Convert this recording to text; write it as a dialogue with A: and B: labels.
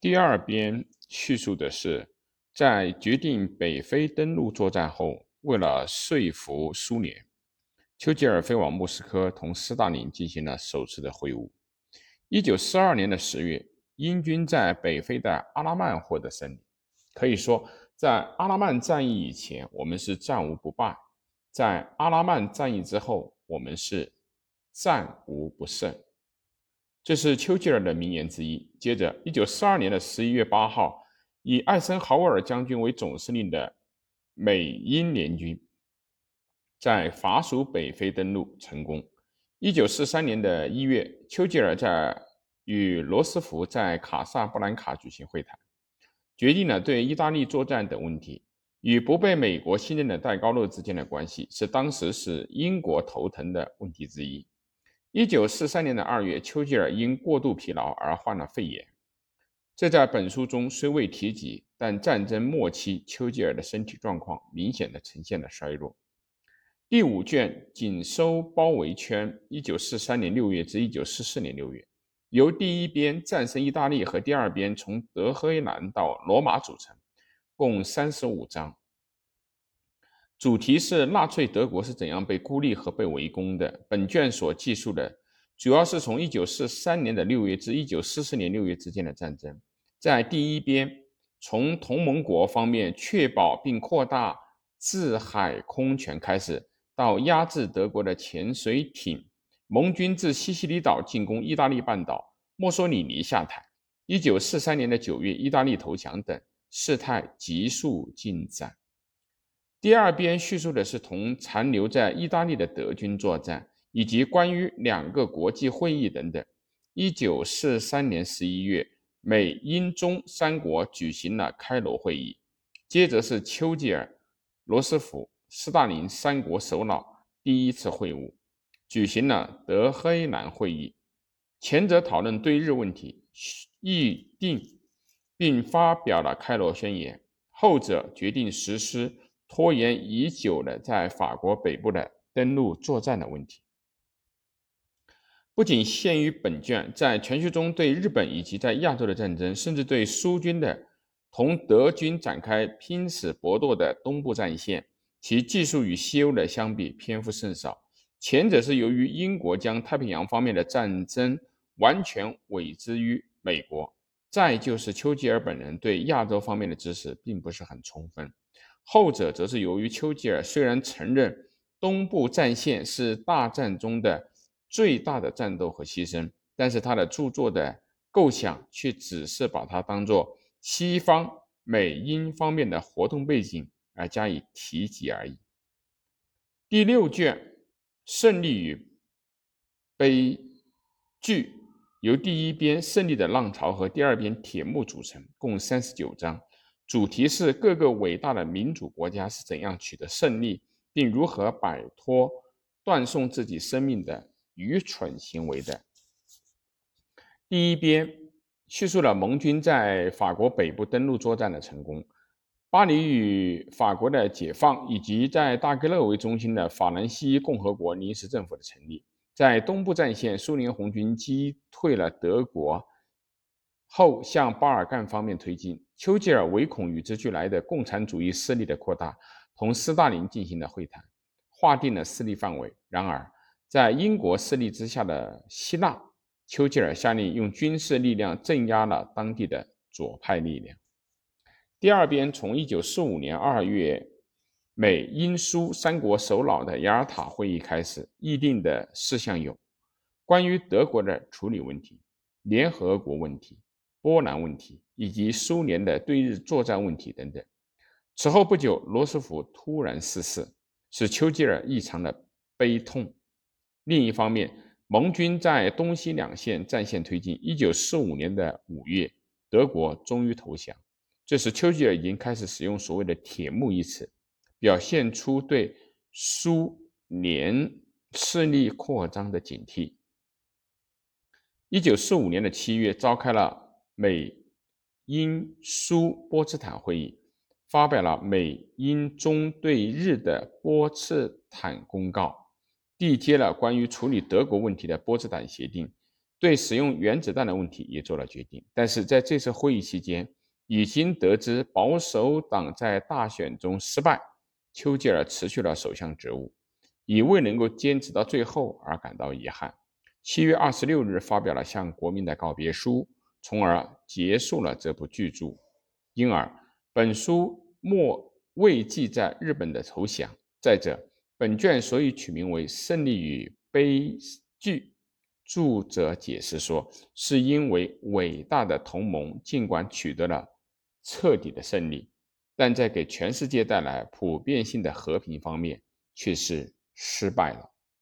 A: 第二编叙述的是，在决定北非登陆作战后，为了说服苏联，丘吉尔飞往莫斯科，同斯大林进行了首次的会晤。一九四二年的十月，英军在北非的阿拉曼获得胜利。可以说，在阿拉曼战役以前，我们是战无不败；在阿拉曼战役之后，我们是战无不胜。这是丘吉尔的名言之一。接着，一九四二年的十一月八号，以艾森豪威尔将军为总司令的美英联军在法属北非登陆成功。一九四三年的一月，丘吉尔在与罗斯福在卡萨布兰卡举行会谈，决定了对意大利作战等问题。与不被美国信任的戴高乐之间的关系，是当时使英国头疼的问题之一。一九四三年的二月，丘吉尔因过度疲劳而患了肺炎。这在本书中虽未提及，但战争末期丘吉尔的身体状况明显的呈现了衰弱。第五卷紧收包围圈，一九四三年六月至一九四四年六月，由第一编战胜意大利和第二编从德黑兰到罗马组成，共三十五章。主题是纳粹德国是怎样被孤立和被围攻的。本卷所记述的主要是从1943年的6月至1944年6月之间的战争。在第一边，从同盟国方面确保并扩大制海空权开始，到压制德国的潜水艇，盟军自西西里岛进攻意大利半岛，墨索里尼下台，1943年的9月意大利投降等，事态急速进展。第二边叙述的是同残留在意大利的德军作战，以及关于两个国际会议等等。一九四三年十一月，美英中三国举行了开罗会议，接着是丘吉尔、罗斯福、斯大林三国首脑第一次会晤，举行了德黑兰会议。前者讨论对日问题，议定并发表了开罗宣言；后者决定实施。拖延已久的在法国北部的登陆作战的问题，不仅限于本卷，在全书中对日本以及在亚洲的战争，甚至对苏军的同德军展开拼死搏斗的东部战线，其技术与西欧的相比篇幅甚少。前者是由于英国将太平洋方面的战争完全委之于美国，再就是丘吉尔本人对亚洲方面的知识并不是很充分。后者则是由于丘吉尔虽然承认东部战线是大战中的最大的战斗和牺牲，但是他的著作的构想却只是把它当做西方美英方面的活动背景而加以提及而已。第六卷《胜利与悲剧》由第一编《胜利的浪潮》和第二编《铁幕》组成，共三十九章。主题是各个伟大的民主国家是怎样取得胜利，并如何摆脱断送自己生命的愚蠢行为的。第一编叙述了盟军在法国北部登陆作战的成功，巴黎与法国的解放，以及在大格勒为中心的法兰西共和国临时政府的成立。在东部战线，苏联红军击退了德国。后向巴尔干方面推进，丘吉尔唯恐与之俱来的共产主义势力的扩大，同斯大林进行了会谈，划定了势力范围。然而，在英国势力之下的希腊，丘吉尔下令用军事力量镇压了当地的左派力量。第二边从1945年2月美英苏三国首脑的雅尔塔会议开始，议定的事项有关于德国的处理问题、联合国问题。波兰问题以及苏联的对日作战问题等等。此后不久，罗斯福突然逝世，使丘吉尔异常的悲痛。另一方面，盟军在东西两线战线推进。一九四五年的五月，德国终于投降。这时，丘吉尔已经开始使用所谓的“铁幕”一词，表现出对苏联势力扩张的警惕。一九四五年的七月，召开了。美英苏波茨坦会议发表了美英中对日的波茨坦公告，缔结了关于处理德国问题的波茨坦协定，对使用原子弹的问题也做了决定。但是在这次会议期间，已经得知保守党在大选中失败，丘吉尔辞去了首相职务，以未能够坚持到最后而感到遗憾。七月二十六日发表了向国民的告别书，从而结束了这部巨著。因而，本书末未记载日本的投降。再者，本卷所以取名为《胜利与悲剧》，著者解释说，是因为伟大的同盟尽管取得了彻底的胜利，但在给全世界带来普遍性的和平方面却是失败了。